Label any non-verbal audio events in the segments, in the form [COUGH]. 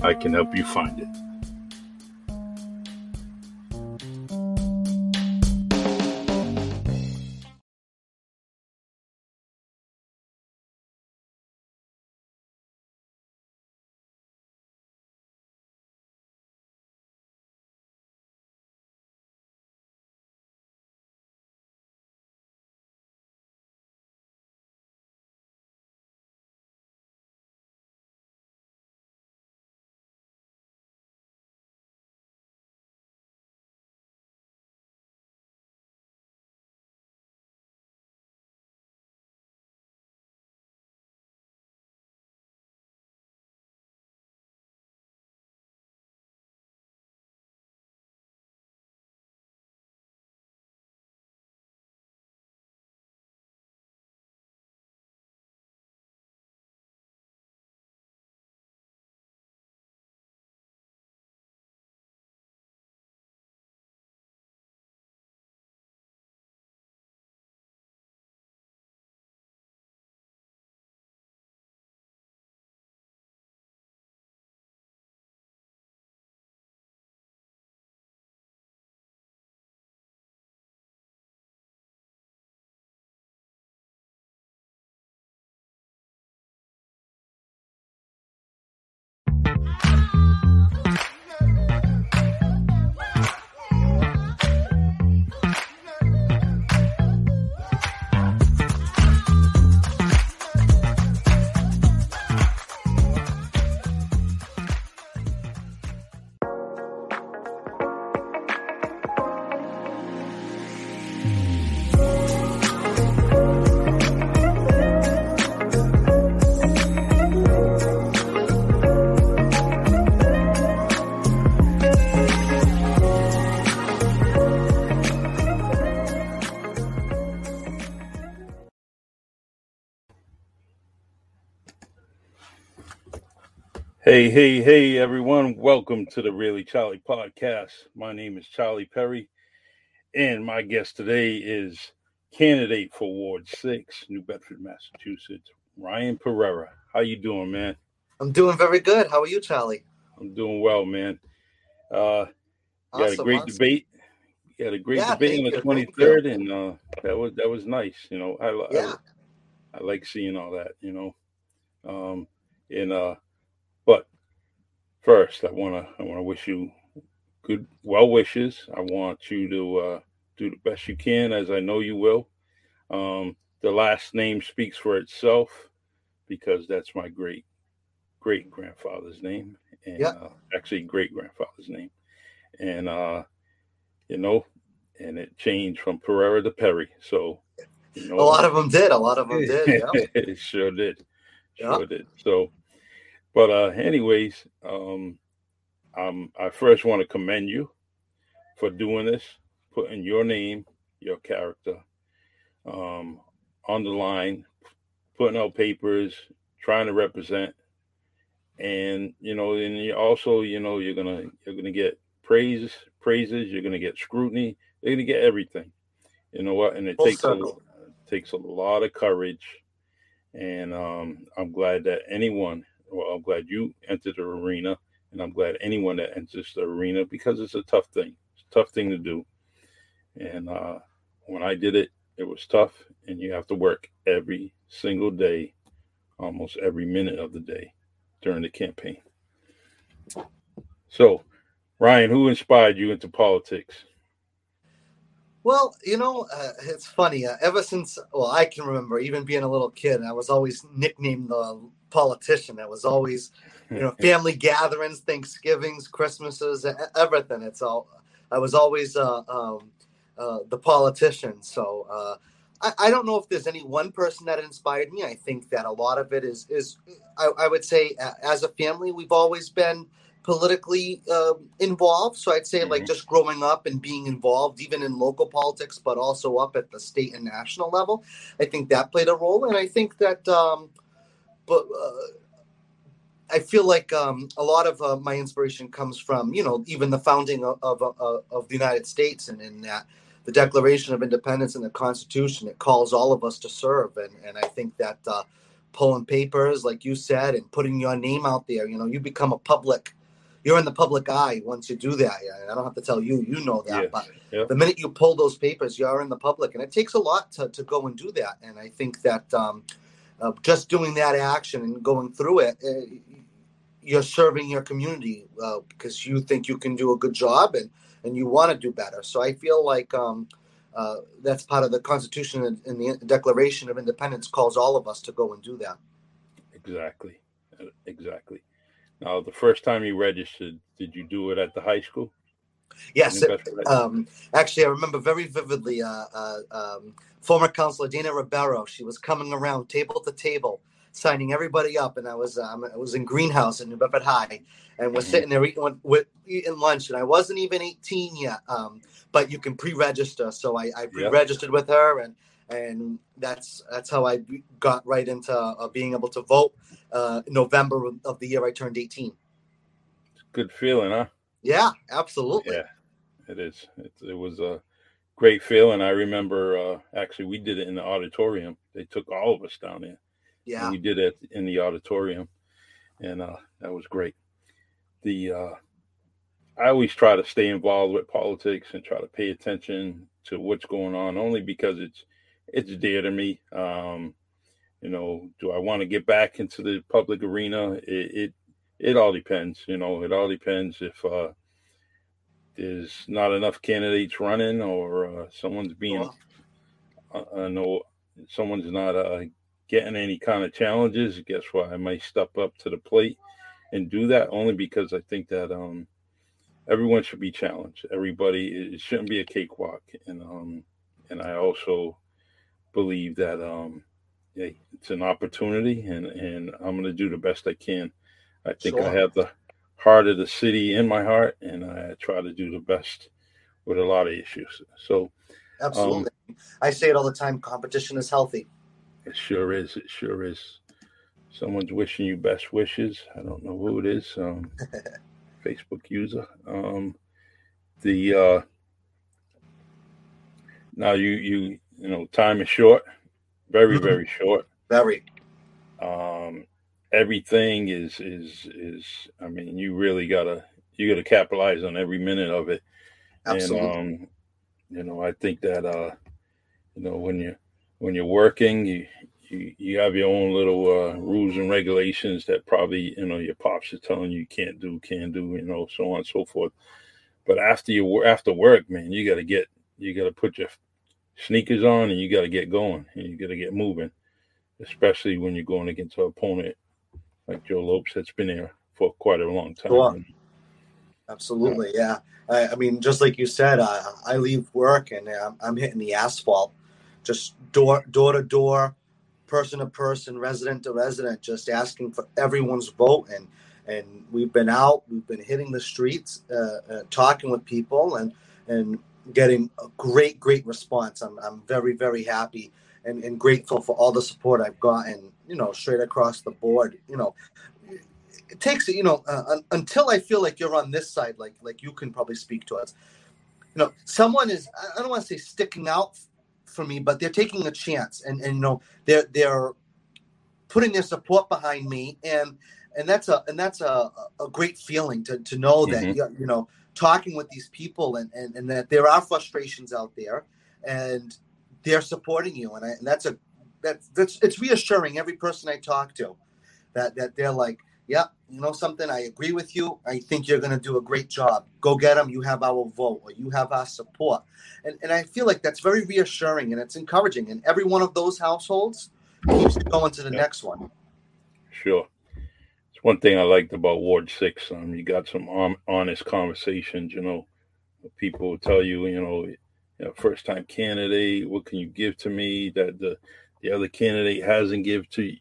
I can help you find it. Hey, hey, hey, everyone. Welcome to the Really Charlie podcast. My name is Charlie Perry, and my guest today is candidate for Ward 6, New Bedford, Massachusetts, Ryan Pereira. How you doing, man? I'm doing very good. How are you, Charlie? I'm doing well, man. Uh, you had a great awesome. debate. You had a great Yeah, debate on the 23rd, and uh, that was that was nice. You know, I, I- Yeah. I like seeing all that, you know. Um, and uh, first, I wanna I wanna wish you good well wishes. I want you to uh, do the best you can, as I know you will. Um, the last name speaks for itself because that's my great great grandfather's name, and Yeah. uh, actually great grandfather's name, and uh, you know, and it changed from Pereira to Perry. So, you know, A lot of them did. A lot of them did. [LAUGHS] Yeah. it sure did. Yeah. Sure did. So, but uh, anyways, um, um, I first want to commend you for doing this, putting your name, your character, um, on the line, putting out papers, trying to represent, and you know, and you also, you know, you're gonna you're gonna get praise, praises, you're gonna get scrutiny, you're gonna get everything. You know what? And it Full takes a, takes a lot of courage, and um, I'm glad that anyone, well, I'm glad you entered the arena, and I'm glad anyone that enters the arena because it's a tough thing. It's a tough thing to do, and uh, when I did it, it was tough, and you have to work every single day, almost every minute of the day during the campaign. So, Ryan, who inspired you into politics? Well, you know, uh, it's funny. Uh, ever since, well, I can remember even being a little kid, I was always nicknamed the politician. It was always, you know, [LAUGHS] family gatherings, Thanksgivings, Christmases, everything. It's all. I was always uh, um, uh, the politician. So uh, I, I, don't know if there's any one person that inspired me. I think that a lot of it is is I, I would say as a family we've always been politically uh, involved. So I'd say mm-hmm. like just growing up and being involved, even in local politics, but also up at the state and national level. I think that played a role, and I think that, um, but. Uh, I feel like um, a lot of uh, my inspiration comes from, you know, even the founding of, of, uh, of the United States and in that the Declaration of Independence and the Constitution, it calls all of us to serve. And, and I think that uh, pulling papers, like you said, and putting your name out there, you know, you become a public you're in the public eye once you do that. I don't have to tell you, you know that. Yes. But yep. the minute you pull those papers, you're in the public, and it takes a lot to, to go and do that. And I think that um, uh, just doing that action and going through it, uh, you're serving your community uh, because you think you can do a good job and and you want to do better. So I feel like um, uh, that's part of the Constitution and, and the Declaration of Independence calls all of us to go and do that. Exactly, exactly. Now, the first time you registered, did you do it at the high school? Yes. Um, actually, I remember very vividly uh, uh, um, former counselor Dana Rebeiro. She was coming around table to table, signing everybody up, and I was um, I was in greenhouse in New Bedford High, and was mm-hmm. sitting there eating, with, eating lunch, and I wasn't even 18 yet. Um, but you can pre-register, so I, I pre-registered yep. with her, and and that's that's how I got right into uh, being able to vote. Uh, November of the year I turned 18. Good feeling, huh? Yeah, absolutely. Yeah, it is. It, it was a great feeling. I remember uh, actually we did it in the auditorium. They took all of us down there. Yeah, we did it in the auditorium, and uh, that was great. The uh, I always try to stay involved with politics and try to pay attention to what's going on, only because it's it's dear to me. Um, you know, do I want to get back into the public arena? It, it, it all depends. You know, it all depends if uh, there's not enough candidates running or uh, someone's being, uh, I know someone's not uh, getting any kind of challenges. Guess what? I might step up to the plate and do that only because I think that um, everyone should be challenged. Everybody, it shouldn't be a cakewalk. And um, and I also believe that um, yeah, it's an opportunity, and and I'm going to do the best I can. I think sure. I have the heart of the city in my heart, and I try to do the best with a lot of issues. So, absolutely, um, I say it all the time: competition is healthy. It sure is. It sure is. Someone's wishing you best wishes. I don't know who it is. Um, [LAUGHS] Facebook user. Um, the uh, now you you you know, time is short, very, mm-hmm. very short. Very. Um, everything is is is. I mean, you really gotta you gotta capitalize on every minute of it. Absolutely. And um, you know, I think that uh, you know, when you when you're working, you you, you have your own little uh, rules and regulations that probably you know your pops are telling you, you can't do, can't do, you know, so on and so forth. But after you after work, man, you got to get you got to put your sneakers on and you got to get going and you got to get moving, especially when you're going against an opponent like Joe Lopes that's been there for quite a long time. Sure. Absolutely, yeah. I, I, mean, just like you said, I, I leave work and I'm, I'm hitting the asphalt, just door door to door, person to person, resident to resident, just asking for everyone's vote. And and we've been out, we've been hitting the streets, uh, uh, talking with people, and and getting a great, great response. I'm, I'm very, very happy and, and grateful for all the support I've gotten, you know, straight across the board. You know, it takes, you know, uh, until I feel like you're on this side, like, like you can probably speak to us. You know, someone is, I don't want to say sticking out for me, but they're taking a chance and, and, you know, they're, they're putting their support behind me. And, and that's a, and that's a, a great feeling to, to know that, mm-hmm. you know, talking with these people and, and, and that there are frustrations out there and they're supporting you. And, I, and that's a, that, that's, it's reassuring every person I talk to that, that they're like, yeah, you know something, I agree with you. I think you're going to do a great job. Go get them. You have our vote or you have our support. And, and I feel like that's very reassuring and it's encouraging. And every one of those households keeps going to the yeah. next one. Sure. One thing I liked about Ward 6. Um, you got some honest conversations, you know. People tell you, you know, you know first time candidate, what can you give to me that the the other candidate hasn't give to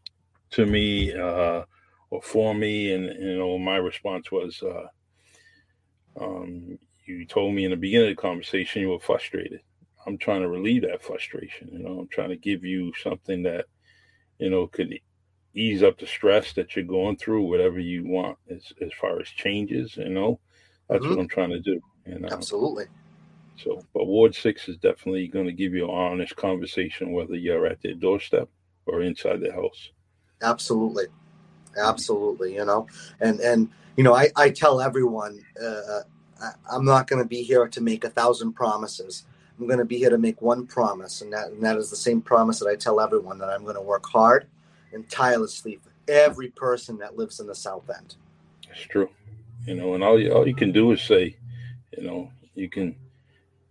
to me uh, or for me, and you know my response was, uh, um, you told me in the beginning of the conversation you were frustrated. I'm trying to relieve that frustration. You know, I'm trying to give you something that you know could ease up the stress that you're going through, whatever you want as as far as changes. You know, that's mm-hmm. what I'm trying to do. And absolutely. So, but Ward Six is definitely going to give you an honest conversation, whether you're at their doorstep or inside their house. Absolutely, absolutely. You know, and and you know, I I tell everyone, uh, I, I'm not going to be here to make a thousand promises. I'm going to be here to make one promise, and that and that is the same promise that I tell everyone that I'm going to work hard and tirelessly for every person that lives in the South End. That's true. You know, and all you all you can do is say, you know, you can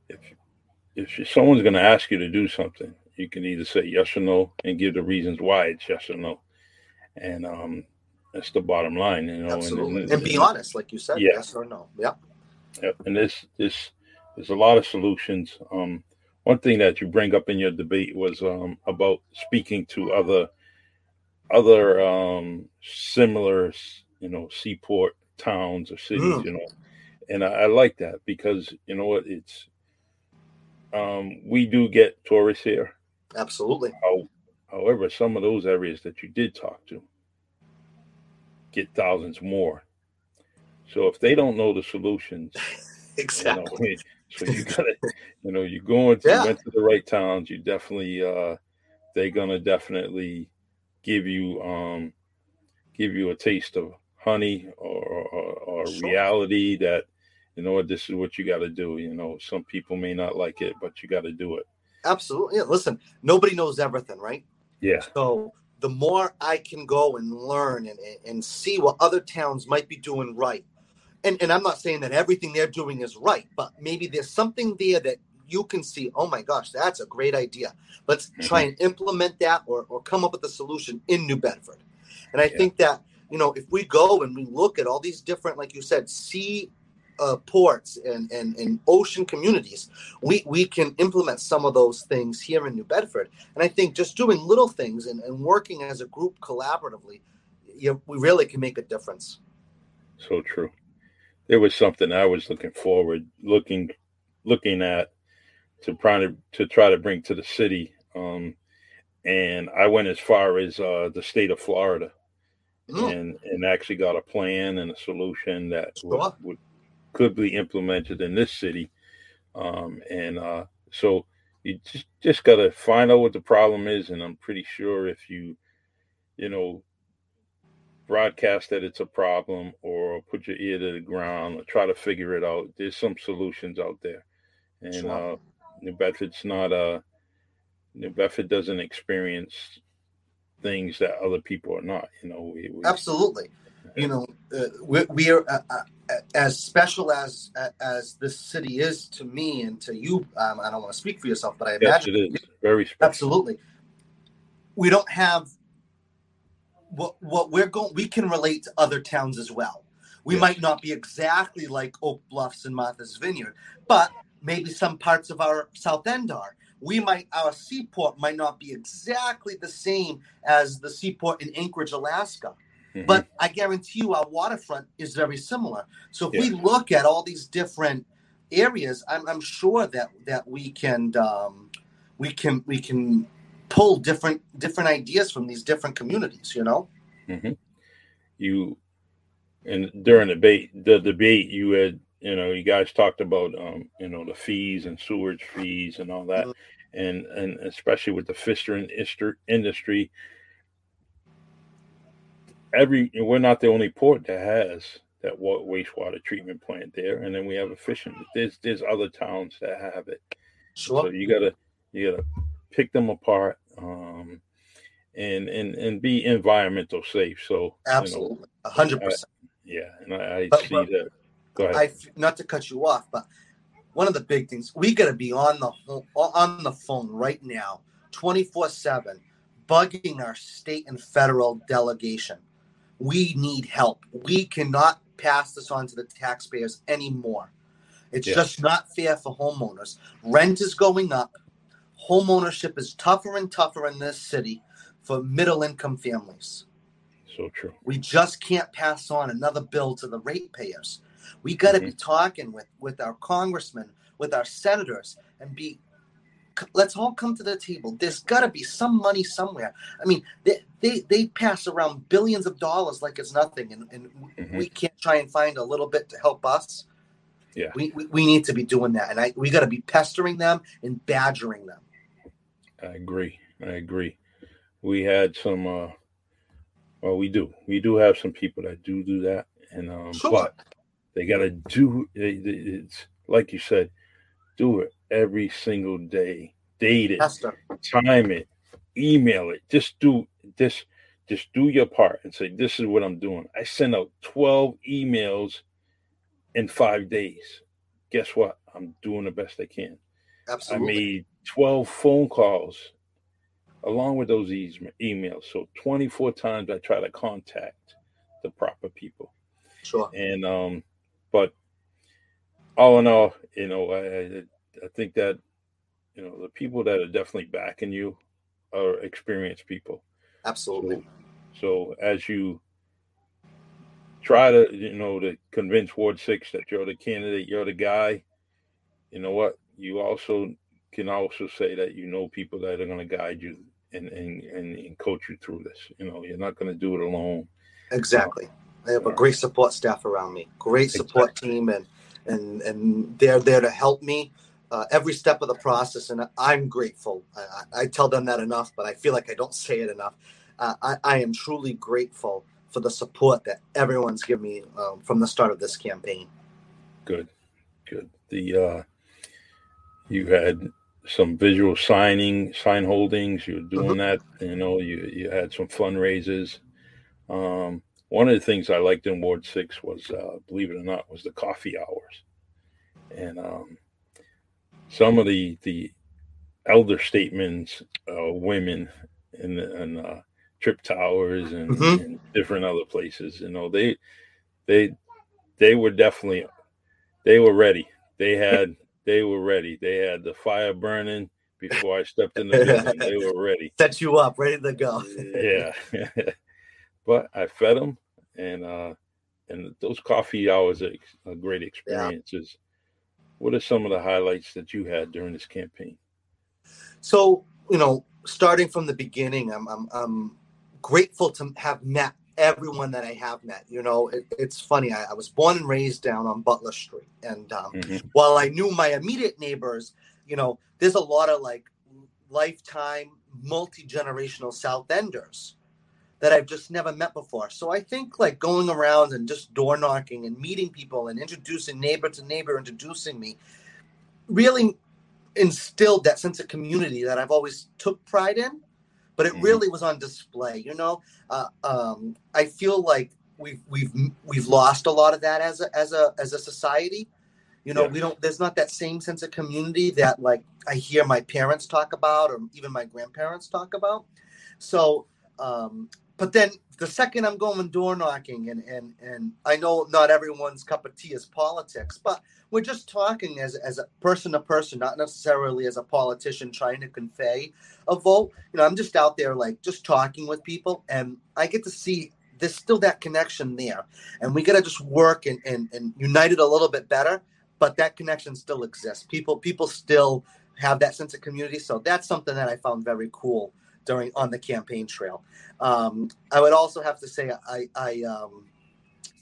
if if someone's going to ask you to do something, you can either say yes or no and give the reasons why it's yes or no, and um, that's the bottom line, you know. Absolutely, and, and, be honest, like you said, yeah. yes or no. Yep. Yep. And this this there's a lot of solutions. Um, one thing that you bring up in your debate was um, about speaking to other other um, similar, you know, seaport towns or cities, mm. you know, and I, I, like that because you know what it's um, we do get tourists here. Absolutely. How, however, some of those areas that you did talk to get thousands more. So if they don't know the solutions, exactly. [LAUGHS] You know, so you gotta, [LAUGHS] you know, you're going to yeah. went to the right towns. You definitely, uh, they're gonna definitely give you, um, give you a taste of honey or, or, or sure. reality that you know this is what you got to do. You know, some people may not like it, but you got to do it. Absolutely. Yeah, listen, nobody knows everything, right? Yeah. So the more I can go and learn and, and see what other towns might be doing right. And, and I'm not saying that everything they're doing is right, but maybe there's something there that you can see, oh my gosh, that's a great idea. Let's mm-hmm. try and implement that or, or come up with a solution in New Bedford. And I yeah. think that, you know, if we go and we look at all these different, like you said, sea uh, ports and, and, and ocean communities, we, we can implement some of those things here in New Bedford. And I think just doing little things and, and working as a group collaboratively, you, we really can make a difference. So true. There was something I was looking forward, looking, looking at to try to, to try to bring to the city. Um, and I went as far as uh, the state of Florida. Mm. and and actually got a plan and a solution that sure. would, would, could be implemented in this city. Um, and uh, so you just just got to find out what the problem is, and I'm pretty sure if you, you know, broadcast that it's a problem or put your ear to the ground or try to figure it out, there's some solutions out there. And sure. uh, New Bedford's not a uh, New Bedford doesn't experience things that other people are not. You know, we, we, absolutely you know, uh, we, we, are uh, uh, as special as as this city is to me and to you. Um, I don't want to speak for yourself, but I imagine yes, it is very special. Absolutely, we don't have what what we're going. We can relate to other towns as well. We yes. might not be exactly like Oak Bluffs and Martha's Vineyard, but maybe some parts of our South End are. We might our seaport might not be exactly the same as the seaport in Anchorage, Alaska Mm-hmm. But I guarantee you, our waterfront is very similar. So if yeah. we look at all these different areas, I'm, I'm sure that that we can um, we can we can pull different different ideas from these different communities. You know. Mm-hmm. You and during the debate, the debate, you had you know you guys talked about um, you know the fees and sewage fees and all that, mm-hmm. and and especially with the fishing industry every we're not the only port that has that wastewater treatment plant there, and then we have a fishing. There's there's other towns that have it. Sure. So you gotta you gotta pick them apart, um, and and and be environmental safe. So absolutely, hundred percent. Yeah, and I, I but, see but that. Go ahead. I, not to cut you off, but one of the big things we got to be on the on the phone right now, twenty four seven, bugging our state and federal delegation. We need help. We cannot pass this on to the taxpayers anymore. It's just not fair for homeowners. Rent is going up. Homeownership is tougher and tougher in this city for middle income families. So true. We just can't pass on another bill to the ratepayers. We got to mm-hmm. be talking with with our congressmen, with our senators, and be. Let's all come to the table. There's got to be some money somewhere. I mean, they, they they pass around billions of dollars like it's nothing, and, and mm-hmm. we can't try and find a little bit to help us. Yeah, we, we, we need to be doing that, and I we got to be pestering them and badgering them. I agree. I agree. We had some. uh Well, we do. We do have some people that do do that, and um, sure. but they got to do. It. It's like you said, do it every single day. Date it, time it, email it. Just do this. Just do your part and say, "This is what I'm doing." I send out 12 emails in five days. Guess what? I'm doing the best I can. Absolutely. I made 12 phone calls along with those emails. So 24 times I try to contact the proper people. Sure. And, um, but all in all, you know, I, I think that, you know, the people that are definitely backing you are experienced people. Absolutely. So, so as you try to, you know, to convince Ward Six that you're the candidate, you're the guy. You know what? You also can also say that you know people that are going to guide you and, and, and, and, coach you through this. You know, you're not going to do it alone. Exactly. I have a great support staff around me, great support exactly. team, and and and they're there to help me uh, every step of the process. And I'm grateful. I, I, tell them that enough, but I feel like I don't say it enough. Uh, I, I am truly grateful for the support that everyone's given me um, from the start of this campaign. Good, good. The uh, you had some visual signing, sign holdings. You were doing mm-hmm. that. You know, you you had some fundraisers. Um, one of the things I liked in Ward Six was, uh, believe it or not, was the coffee hours, and um, some of the the elder statements, uh, women in, uh, Tripp Towers and, mm-hmm. and different other places. You know, they they they were definitely they were ready. They had they were ready. They had the fire burning before I stepped in the [LAUGHS] building. they were ready. Set you up, ready to go. yeah, [LAUGHS] but I fed them, and uh, and those coffee hours are, great experiences. Yeah. What are some of the highlights that you had during this campaign? So you know, starting from the beginning, I'm I'm, I'm grateful to have met everyone that I have met. You know, it, it's funny. I, I, was born and raised down on Butler Street, and um, mm-hmm. while I knew my immediate neighbors, you know, there's a lot of like lifetime, multi generational South Enders that I've just never met before. So I think like going around and just door knocking and meeting people and introducing neighbor to neighbor, introducing me, really instilled that sense of community that I've always took pride in but it mm-hmm. really was on display. You know, uh, um, I feel like we've we've we've lost a lot of that as a as a as a society. You know, yeah. we don't. There's not that same sense of community that like I hear my parents talk about, or even my grandparents talk about. So, um, but then the second I'm going door knocking, and and and I know not everyone's cup of tea is politics, but we're just talking as as a person to person, not necessarily as a politician trying to convey a vote. You know, I'm just out there like just talking with people, and I get to see there's still that connection there, and we got to just work and, and and unite it a little bit better. But that connection still exists. People people still have that sense of community, so that's something that I found very cool during on the campaign trail. Um, I would also have to say I I um,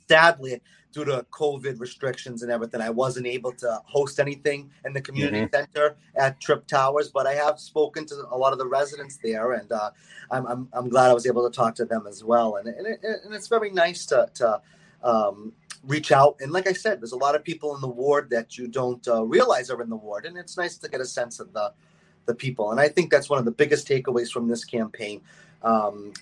sadly due to COVID restrictions and everything, I wasn't able to host anything in the community mm-hmm. center at Tripp Towers. But I have spoken to a lot of the residents there, and uh, I'm, I'm, I'm glad I was able to talk to them as well. And and, it, and it's very nice to to um, reach out. And like I said, there's a lot of people in the ward that you don't uh, realize are in the ward, and it's nice to get a sense of the the people. And I think that's one of the biggest takeaways from this campaign. um,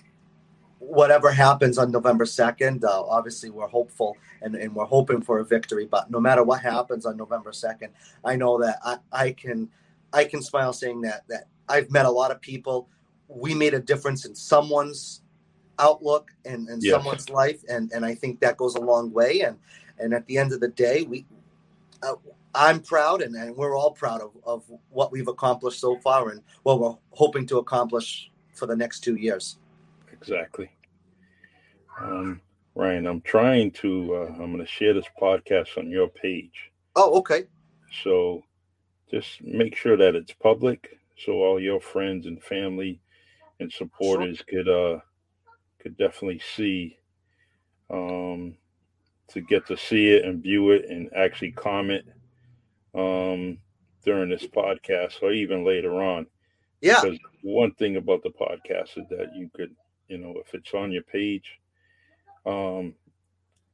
whatever happens on November 2nd, uh, obviously we're hopeful and, and we're hoping for a victory. But no matter what happens on November 2nd, I know that I, I can I can smile saying that that I've met a lot of people. We made a difference in someone's outlook and, and yes. someone's life, and and I think that goes a long way. And and at the end of the day, we uh, I'm proud, and, and we're all proud of, of what we've accomplished so far, and what we're hoping to accomplish for the next two years. Exactly. Um, Ryan, I'm trying to. Uh, I'm going to share this podcast on your page. Oh, okay. So, just make sure that it's public, so all your friends and family and supporters sure. could uh could definitely see um to get to see it and view it and actually comment um during this podcast or even later on. Yeah. Because one thing about the podcast is that you could, you know, if it's on your page, um,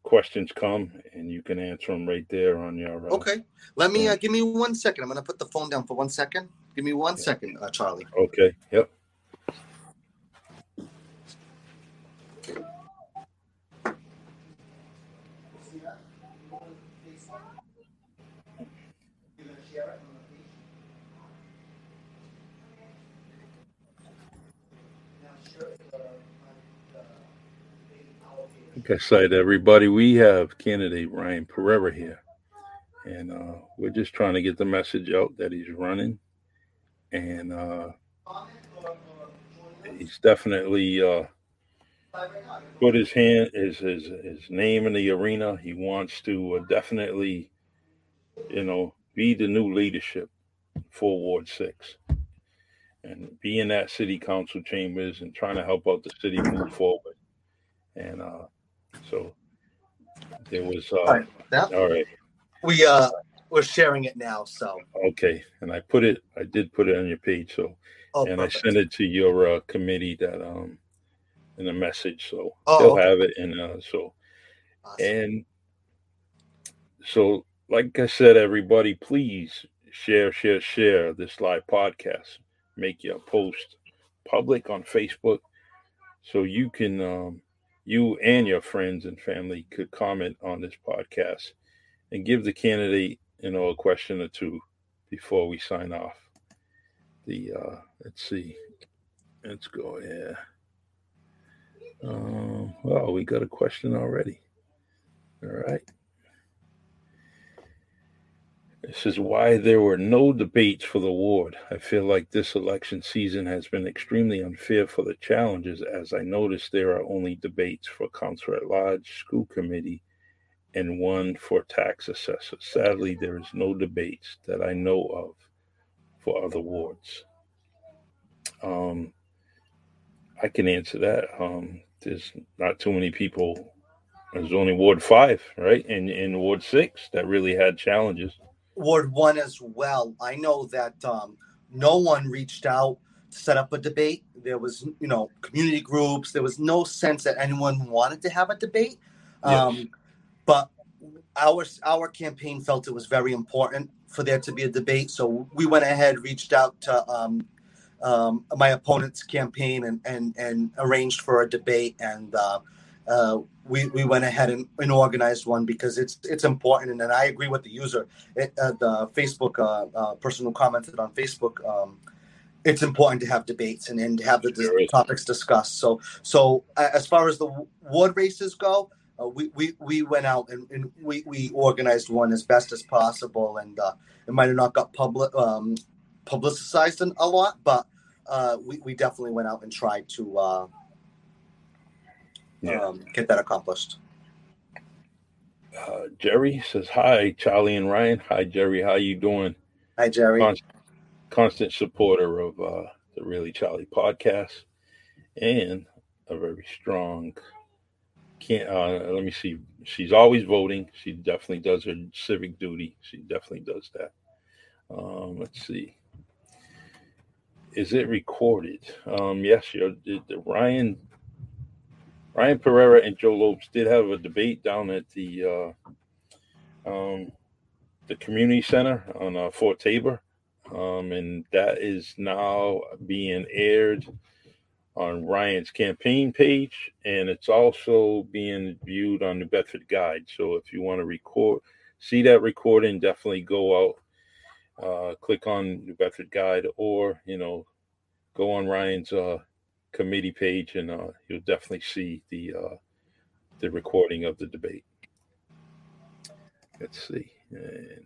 questions come and you can answer them right there on your. Uh, okay. Let me uh, give me one second. I'm going to put the phone down for one second. Give me one second, uh, Charlie. Okay. Yep. Like I said, everybody, we have candidate Ryan Pereira here, and uh, we're just trying to get the message out that he's running, and uh, he's definitely uh, put his hand his, his his name in the arena. He wants to uh, definitely, you know, be the new leadership for Ward Six, and be in that city council chambers and trying to help out the city move forward. And uh, so there was uh, all right. All right. We uh we're sharing it now. So okay, and I put it. I did put it on your page. So oh, and perfect. I sent it to your uh, committee that um in a message. So oh, they'll okay. have it. And uh, so awesome. and so like I said, everybody, please share, share, share this live podcast. Make your post public on Facebook so you can um, you and your friends and family could comment on this podcast and give the candidate, you know, a question or two before we sign off. The uh let's see. Let's go, yeah. Um, well, we got a question already. All right. This is why there were no debates for the ward. I feel like this election season has been extremely unfair for the challenges, as I noticed there are only debates for council at large, school committee, and one for tax assessor. Sadly, there is no debates that I know of for other wards. Um, I can answer that. Um, there's not too many people. There's only Ward five, right, and in Ward six that really had challenges. Ward One as well. I know that um, no one reached out to set up a debate. There was, you know, community groups. There was no sense that anyone wanted to have a debate. Um, yes. But our our campaign felt it was very important for there to be a debate, so we went ahead, reached out to um, um, my opponent's campaign, and and and arranged for a debate. And uh, uh, we, we went ahead and, and, organized one because it's it's important. And, and I agree with the user. It, uh, the Facebook uh, uh, person who commented on Facebook um, it's important to have debates and, and have the sure topics discussed. So so as far as the ward races go uh, we, we we went out and, and, we, we organized one as best as possible. And uh, it might have not got public um, publicized a lot but we, we definitely went out and tried to yeah. um, get that accomplished. Uh, Jerry says hi, Charlie and Ryan. Hi, Jerry. How you doing? Hi, Jerry. Constant, constant supporter of uh, the Really Charlie podcast, and a very strong. Can't uh, let me see. She's always voting. She definitely does her civic duty. She definitely does that. Um, let's see. Is it recorded? Um, yes, you Ryan Ryan Pereira and Joe Lopes did have a debate down at the uh, um, the community center on uh, Fort Taber, um, and that is now being aired on Ryan's campaign page, and it's also being viewed on the Bedford Guide. So if you want to record, see that recording, definitely go out, uh, click on the Bedford Guide, or you know, go on Ryan's uh, committee page, and uh, you'll definitely see the uh, the recording of the debate. Let's see, and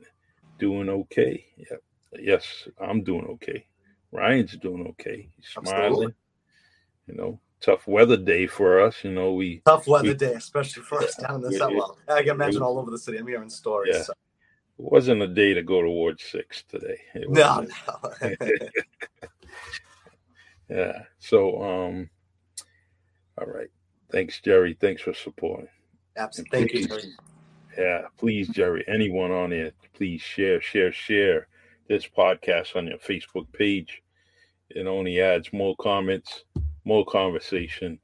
doing okay. Yep. Yes, I'm doing okay. Ryan's doing okay. He's smiling. Absolutely you know, tough weather day for us. You know, we tough weather we, day, especially for us down in the south. Well, I can imagine all over the city. I'm hearing stories. Yeah. So. It wasn't a day to go to Ward Six today. It no, no. [LAUGHS] [LAUGHS] yeah. So, um, all right. Thanks, Jerry. Thanks for supporting. Absolutely. Thank you. Jerry. Yeah, please, Jerry. Anyone on it, please share, share, share this podcast on your Facebook page. It only adds more comments more conversation.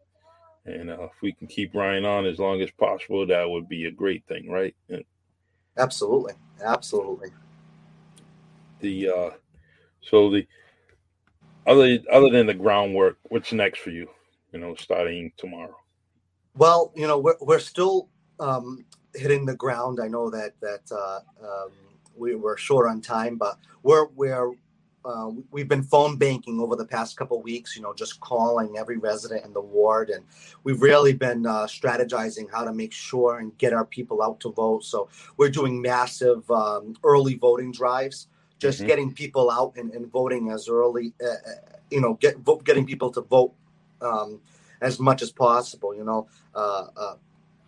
And uh, if we can keep Ryan on as long as possible, that would be a great thing, right? And absolutely, absolutely. The uh, so the other other than the groundwork, what's next for you? You know, starting tomorrow. Well, you know, we're we're still um, hitting the ground. I know that that uh, um, we were short on time, but we're we're uh, we've been phone banking over the past couple weeks, you know, just calling every resident in the ward. And we've really been uh, strategizing how to make sure and get our people out to vote. So we're doing massive um, early voting drives, just mm-hmm. getting people out and, and voting as early, uh, uh you know, get vote, getting people to vote um, as much as possible. You know, uh, uh,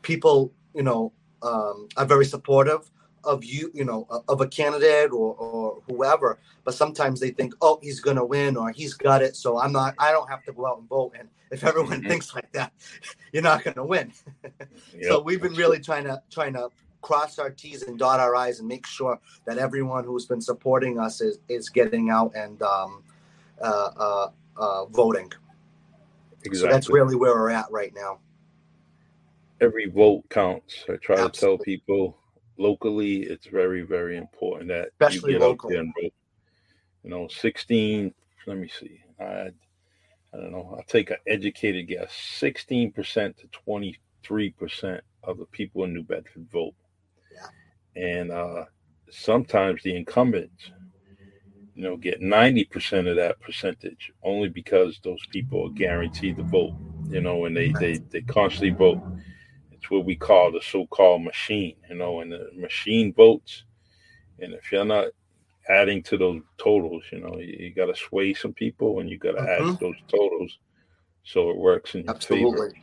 people, you know, um, are very supportive of you, you know, of a candidate or, or whoever. But sometimes they think, oh, he's going to win or he's got it. So I'm not, I don't have to go out and vote. And if everyone mm-hmm. thinks like that, [LAUGHS] you're not going to win. [LAUGHS] yep. So we've been really trying to, trying to cross our T's and dot our I's and make sure that everyone who's been supporting us is, is getting out and um, uh, uh, uh, voting. Exactly. So that's really where we're at right now. Every vote counts. I try Absolutely. to tell people locally, it's very, very important that Especially you get local. out there and vote. You know, 16, let me see. I, I don't know. I'll take an educated guess 16% to 23% of the people in New Bedford vote. And uh, sometimes the incumbents, you know, get 90% of that percentage only because those people are guaranteed the vote, you know, and they, they, they constantly vote. It's what we call the so-called machine, you know, and the machine votes. And if you're not adding to those totals, you know, you, you got to sway some people, and you got to mm-hmm. add those totals so it works in your Absolutely. favor.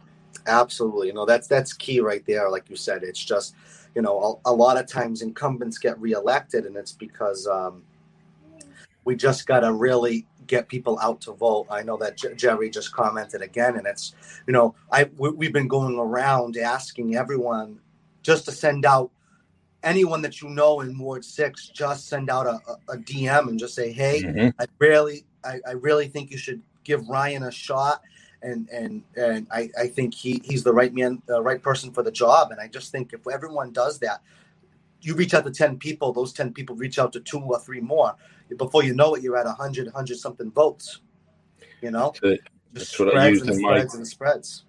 Absolutely, you know that's that's key right there. Like you said, it's just you know a, a lot of times incumbents get reelected, and it's because um, we just got to really get people out to vote. I know that J- Jerry just commented again, and it's you know I we, have been going around asking everyone just to send out anyone that you know in Ward Six, just send out a, a, a DM and just say, hey, mm-hmm. I really I, I really think you should give Ryan a shot. And, and and I, I think he, he's the right man, the right person for the job. And I just think if everyone does that, you reach out to 10 people, those 10 people reach out to two or three more. Before you know it, you're at 100, 100 something votes. You know? That's, that's what I used in my and spreads.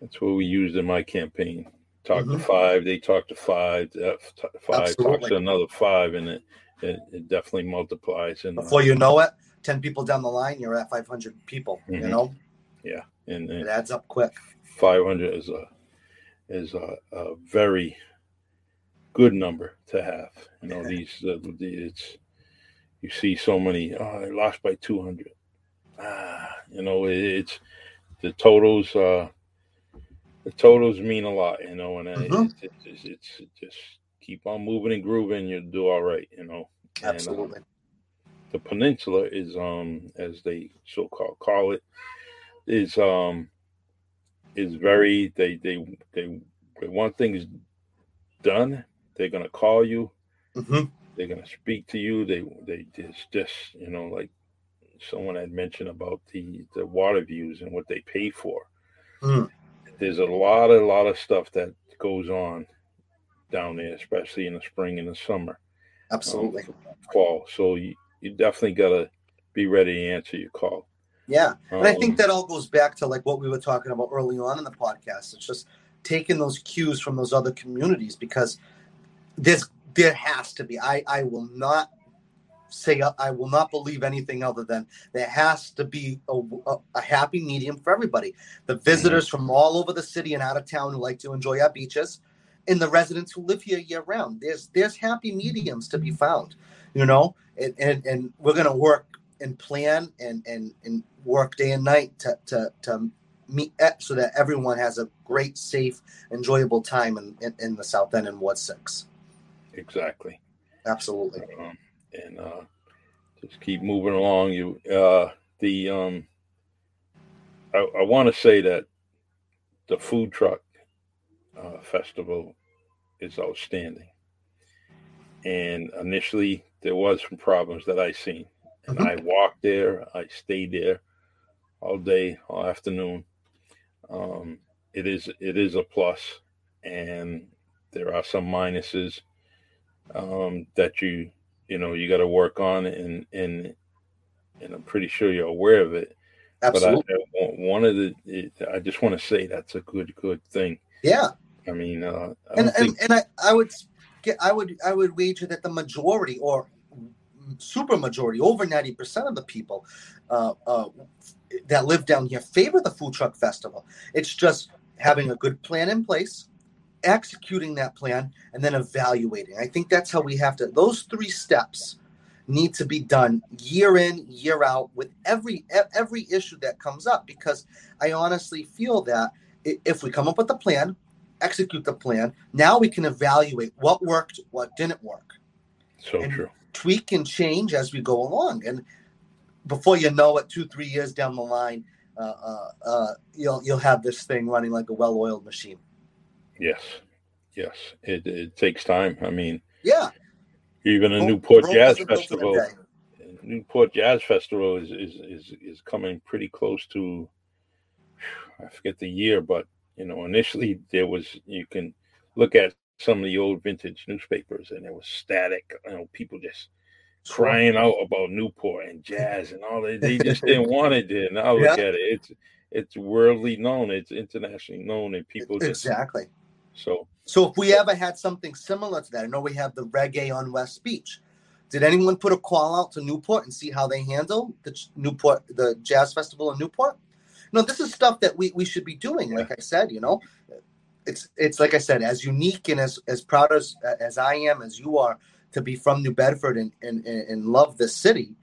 That's what we used in my campaign. Talk mm-hmm. to five, they talk to five, uh, five Absolutely. talks to another five, and it, it, it definitely multiplies. And before uh, you know it, 10 people down the line, you're at 500 people, mm-hmm. you know? Yeah. And, and, it adds up quick. 500 is a, is a, a very good number to have. You know, [LAUGHS] these uh, it's you see so many. Oh, I lost by two hundred. Ah, you know, it, it's the totals. Uh, the totals mean a lot, you know, and mm-hmm. it, it's, it's, it's, just keep on moving and grooving. You'll do all right, you know. Absolutely. And, the peninsula is, um, as they so called call it, is um, is very they they they they want things done they're gonna call you. Mm-hmm. They're gonna speak to you. They they just just you know like someone had mentioned about the the water views and what they pay for. Mm. There's a lot a lot of stuff that goes on down there, especially in the spring and the summer. Absolutely. Um, fall. So you, you definitely gotta be ready to answer your call. Yeah. And I think um, that all goes back to like what we were talking about early on in the podcast. It's just taking those cues from those other communities because there's there has to be. I I will not say I will not believe anything other than there has to be a, a, a happy medium for everybody. The visitors mm-hmm. from all over the city and out of town who like to enjoy our beaches, and the residents who live here year round. There's there's happy mediums to be found, you know, and and, and we're gonna work and plan and and and work day and night to to to meet so that everyone has a great, safe, enjoyable time in in, in the South End and Ward Six. Exactly. Absolutely. Um, and uh, just keep moving along. You uh, the um, I, I want to say that the food truck uh, festival is outstanding. And initially, there was some problems that I seen, and mm-hmm. I walked there. I stayed there all day, all afternoon. Um, it is it is a plus, and there are some minuses um, that you you know you got to work on and and and I'm pretty sure you're aware of it. Absolutely. But I, one of the it, I just want to say that's a good good thing. Yeah. I mean, uh, I and think... and, and I I would get I would I would wager that the majority or super majority over 90% of the people uh, uh, that live down here favor the food truck festival it's just having a good plan in place executing that plan and then evaluating. I think that's how we have to. Those three steps need to be done year in, year out with every every issue that comes up because I honestly feel that if we come up with a plan, execute the plan, now we can evaluate what worked, what didn't work. So and true. Tweak and change as we go along, and before you know it, two three years down the line, uh, uh, uh, you'll you'll have this thing running like a well-oiled machine. Yes, yes, it, it takes time. I mean, yeah, even a Newport Jazz Festival. Newport Jazz Festival is, is is is coming pretty close to. I forget the year, but you know, initially there was you can look at some of the old vintage newspapers, and it was static. You know, people just crying out about Newport and jazz and all that. They just didn't [LAUGHS] want it there. Now look yeah. at it. It's it's worldly known. It's internationally known, and people just, exactly so, so if we ever had something similar to that, I know we have the reggae on West Beach. Did anyone put a call out to Newport and see how they handle the Newport, the jazz festival in Newport? No, this is stuff that we, we should be doing. Like I said, you know, it's it's like I said, as unique and as as proud as as I am, as you are, to be from New Bedford and and, and love this city,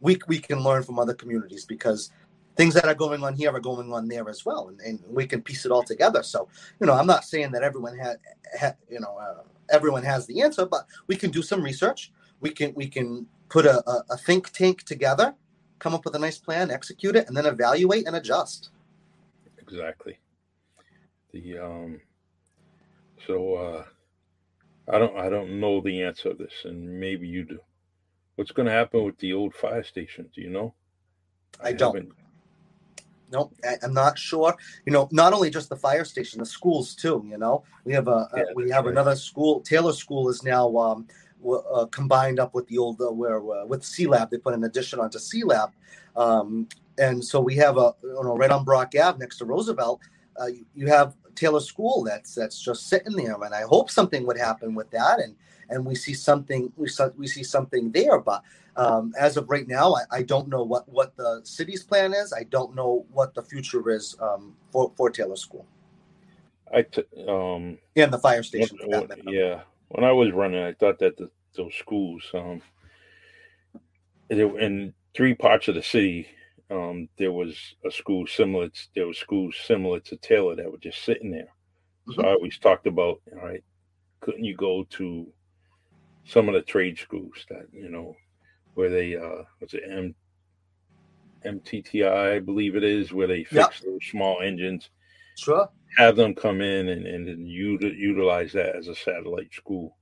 we we can learn from other communities because things that are going on here are going on there as well, and, and we can piece it all together. So, you know, I'm not saying that everyone had, ha, you know, uh, everyone has the answer, but we can do some research. We can we can put a, a, a think tank together, come up with a nice plan, execute it, and then evaluate and adjust. Exactly. The um. So uh, I don't I don't know the answer to this, and maybe you do. What's going to happen with the old fire station? Do you know? I, I don't no, I'm not sure. You know, not only just the fire station, the schools too. You know, we have a, yeah, a we have right. another school. Taylor School is now um, uh, combined up with the old uh, where uh, with SEA Lab. They put an addition onto SEA Lab, um, and so we have a you know right on Brock Ave next to Roosevelt. Uh, you, you have Taylor School that's that's just sitting there, and I hope something would happen with that, and and we see something we saw, we see something there, but um, as of right now, I, I, don't know what, what the city's plan is. I don't know what the future is um, for, for Taylor School. I t- um, and the fire station. When, yeah, when I was running, I thought that the, those schools, um, in three parts of the city, um, there was a school similar. To, there was schools similar to Taylor that were just sitting there. So mm-hmm. I always talked about, all right, couldn't you go to some of the trade schools that you know where they uh what's it M MTTI I believe it is where they fix yep. those small engines. Sure. Have them come in and and then utilize that as a satellite school,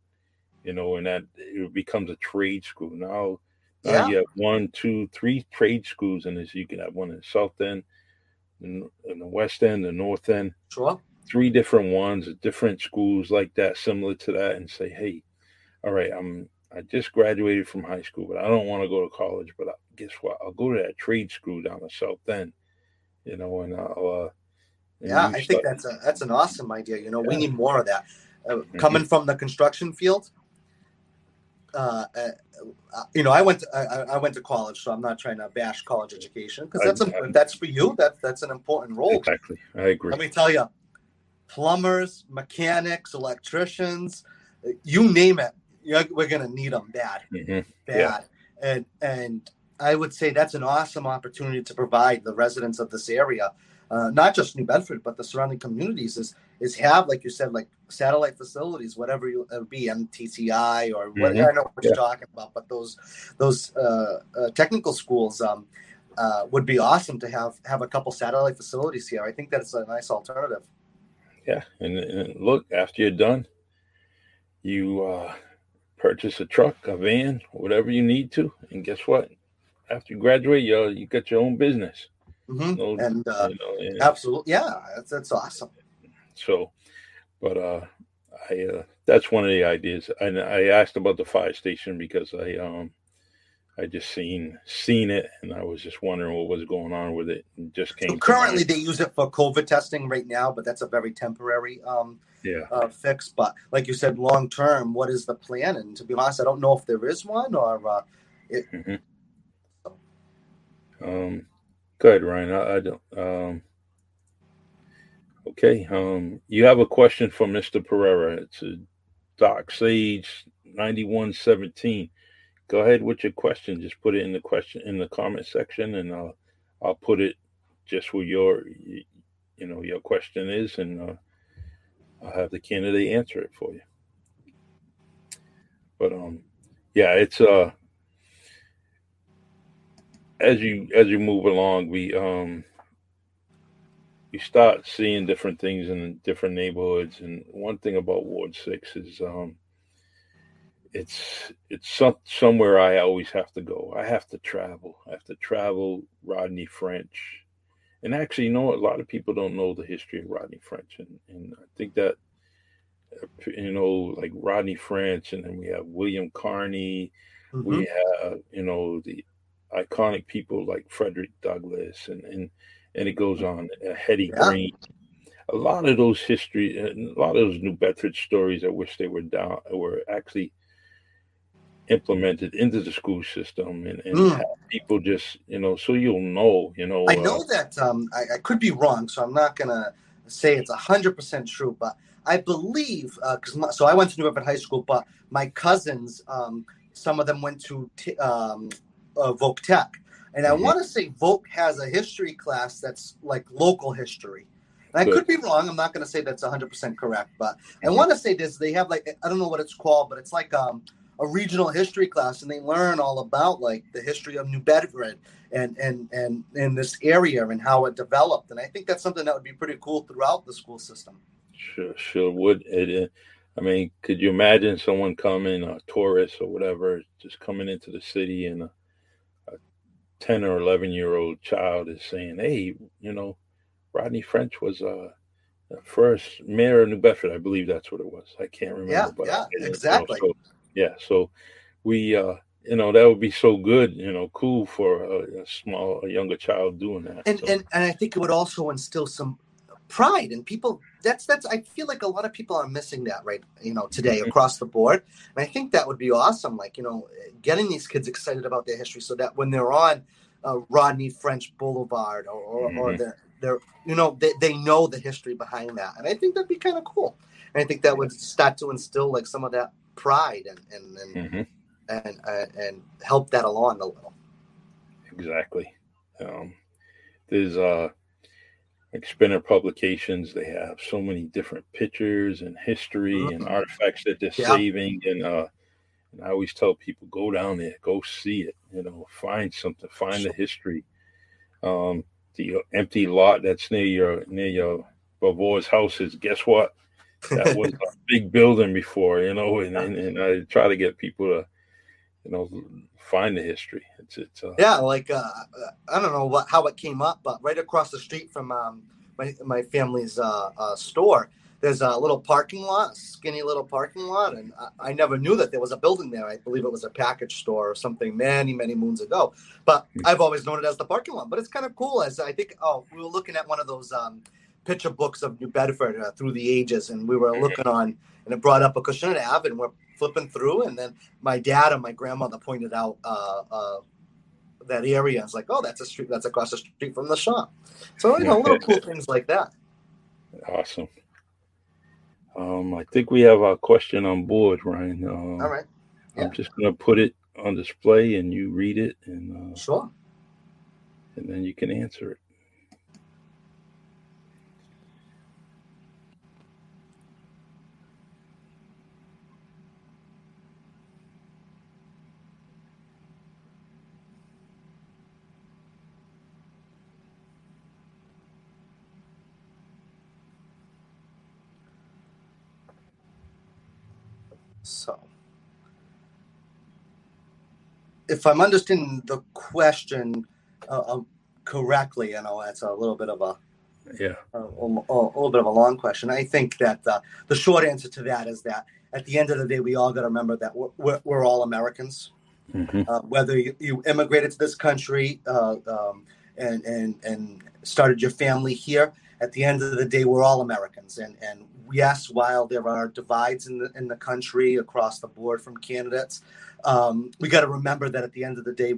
you know, and that it becomes a trade school now. Yeah. you have one, two, three trade schools in this. You can have one in the south end, in, in the west end, the north end. Sure. Three different ones, different schools like that, similar to that, and say, hey, all right, I'm I just graduated from high school, but I don't want to go to college. But I, guess what? I'll go to that trade school down the south end, you know, and I'll. Uh, and yeah, I think that's a that's an awesome idea. You know, we need more of that. Uh, Mhm. Coming from the construction field, uh, uh, uh, you know, I went to, I, I- went to college, so I'm not trying to bash college education because that's a, that's for you. That that's an important role. exactly. I agree. Let me tell you, plumbers, mechanics, electricians, you name it, you're, we're gonna need them bad, Mhm. bad. Yeah. And and I would say that's an awesome opportunity to provide the residents of this area, uh, not just New Bedford, but the surrounding communities. Is is have like you said, like satellite facilities, whatever you uh, be MTCI or what Mhm. I know what you're talking about, but those those uh, uh, technical schools. Um, uh, would be awesome to have have a couple satellite facilities here. I think that's a nice alternative. Yeah, and, and look, after you're done, you uh, purchase a truck, a van, whatever you need to, and guess what? After you graduate, you you got your own business. hmm No, And uh, you know, and absolutely, yeah, that's that's awesome. So, but uh, I uh, that's one of the ideas. And I asked about the fire station because I um I just seen seen it, and I was just wondering what was going on with it. And just came So currently, they use it for COVID testing right now, but that's a very temporary um, yeah. uh, fix. But like you said, long term, what is the plan? And to be honest, I don't know if there is one or uh, hmm Um, go ahead, Ryan. I, I don't. Um, okay. Um, you have a question for Mr. Pereira. It's a Doc Sage ninety one seventeen. Go ahead with your question. Just put it in the question in the comment section, and I'll I'll put it just where your you know your question is, and uh, I'll have the candidate answer it for you. But um, yeah, it's uh as you as you move along, we um you start seeing different things in different neighborhoods. And one thing about Ward Six is um it's it's some, somewhere I always have to go. I have to travel. I have to travel Rodney French. And actually, you know what? A lot of people don't know the history of Rodney French, and, and I think that you know, like Rodney French, and then we have William Carney, Mhm. we have you know the iconic people like Frederick Douglass and and and it goes on uh, Hetty Yeah. Green a lot of those history uh, a lot of those New Bedford stories I wish they were down were actually implemented into the school system and, and Mm. people just you know so you'll know you know I uh, know that um, I, I could be wrong, so I'm not gonna say it's hundred percent true, but I believe because so I went to New Bedford High School, but my cousins, um, some of them went to t- um, uh, Voc Tech, and I Mhm. want to say Voc has a history class that's like local history. And I could be wrong. I'm not going to say that's 100% correct, but I Mhm. want to say this. They have like I don't know what it's called, but it's like um, a regional history class, and they learn all about like the history of New Bedford and and and in this area and how it developed. And I think that's something that would be pretty cool throughout the school system. Sure, sure would. It, uh, I mean, could you imagine someone coming, a tourist or whatever, just coming into the city and a 10 or 11 year old child is saying, hey, you know, Rodney French was uh, the first mayor of New Bedford. I believe that's what it was. I can't remember. Yeah, but yeah, you know, exactly. so, yeah, so we, uh, you know, that would be so good, you know, cool for a, a small, a younger child doing that. And so, and and I think it would also instill some pride and people. That's that's. I feel like a lot of people are missing that right. You know, today Mhm. across the board, and I think that would be awesome. Like you know, getting these kids excited about their history, so that when they're on uh, Rodney French Boulevard or or, or Mhm. they're they're you know they, they know the history behind that, and I think that'd be kind of cool. And I think that would start to instill like some of that pride and and and Mhm. and, and, and help that along a little. Exactly. Um, there's uh, like Spinner Publications. They have so many different pictures and history and Mhm. artifacts that they're Yeah. saving. And uh, and I always tell people, go down there, go see it. You know, find something, find the history. Um, the empty lot that's near your near your Bavor's house is. Guess what? That was [LAUGHS] a big building before. You know, and, and, and I try to get people to, you know, find the history. It's it's. Uh, Yeah, like uh, I don't know what how it came up, but right across the street from um, my my family's uh, uh, store, there's a little parking lot, skinny little parking lot, and I, I, never knew that there was a building there. I believe it was a package store or something many, many moons ago. But hmm. I've always known it as the parking lot. But it's kind of cool. As I think, oh, we were looking at one of those um, picture books of New Bedford uh, through the ages, and we were mm-hmm. looking on, and it brought up Acushnet Ave, and we're flipping through, and then my dad and my grandmother pointed out uh, uh, that area. It's like, oh, that's a street that's across the street from the shop. So you know, little cool [LAUGHS] things like that. Awesome. Um, I think we have our question on board, Ryan. Um, All right. Yeah. I'm just going to put it on display and you read it and uh, sure. And then you can answer it. So, if I'm understanding the question uh, uh, correctly, you know, it's a little bit of a yeah a, a, a little bit of a long question. I think that uh, the short answer to that is that at the end of the day, we all got to remember that we're, we're, we're all Americans. Mm-hmm. Uh, whether you, you, immigrated to this country uh, um, and, and, and started your family here, at the end of the day, we're all Americans. And, and yes, while there are divides in the, in the country across the board from candidates, um, we got to remember that at the end of the day,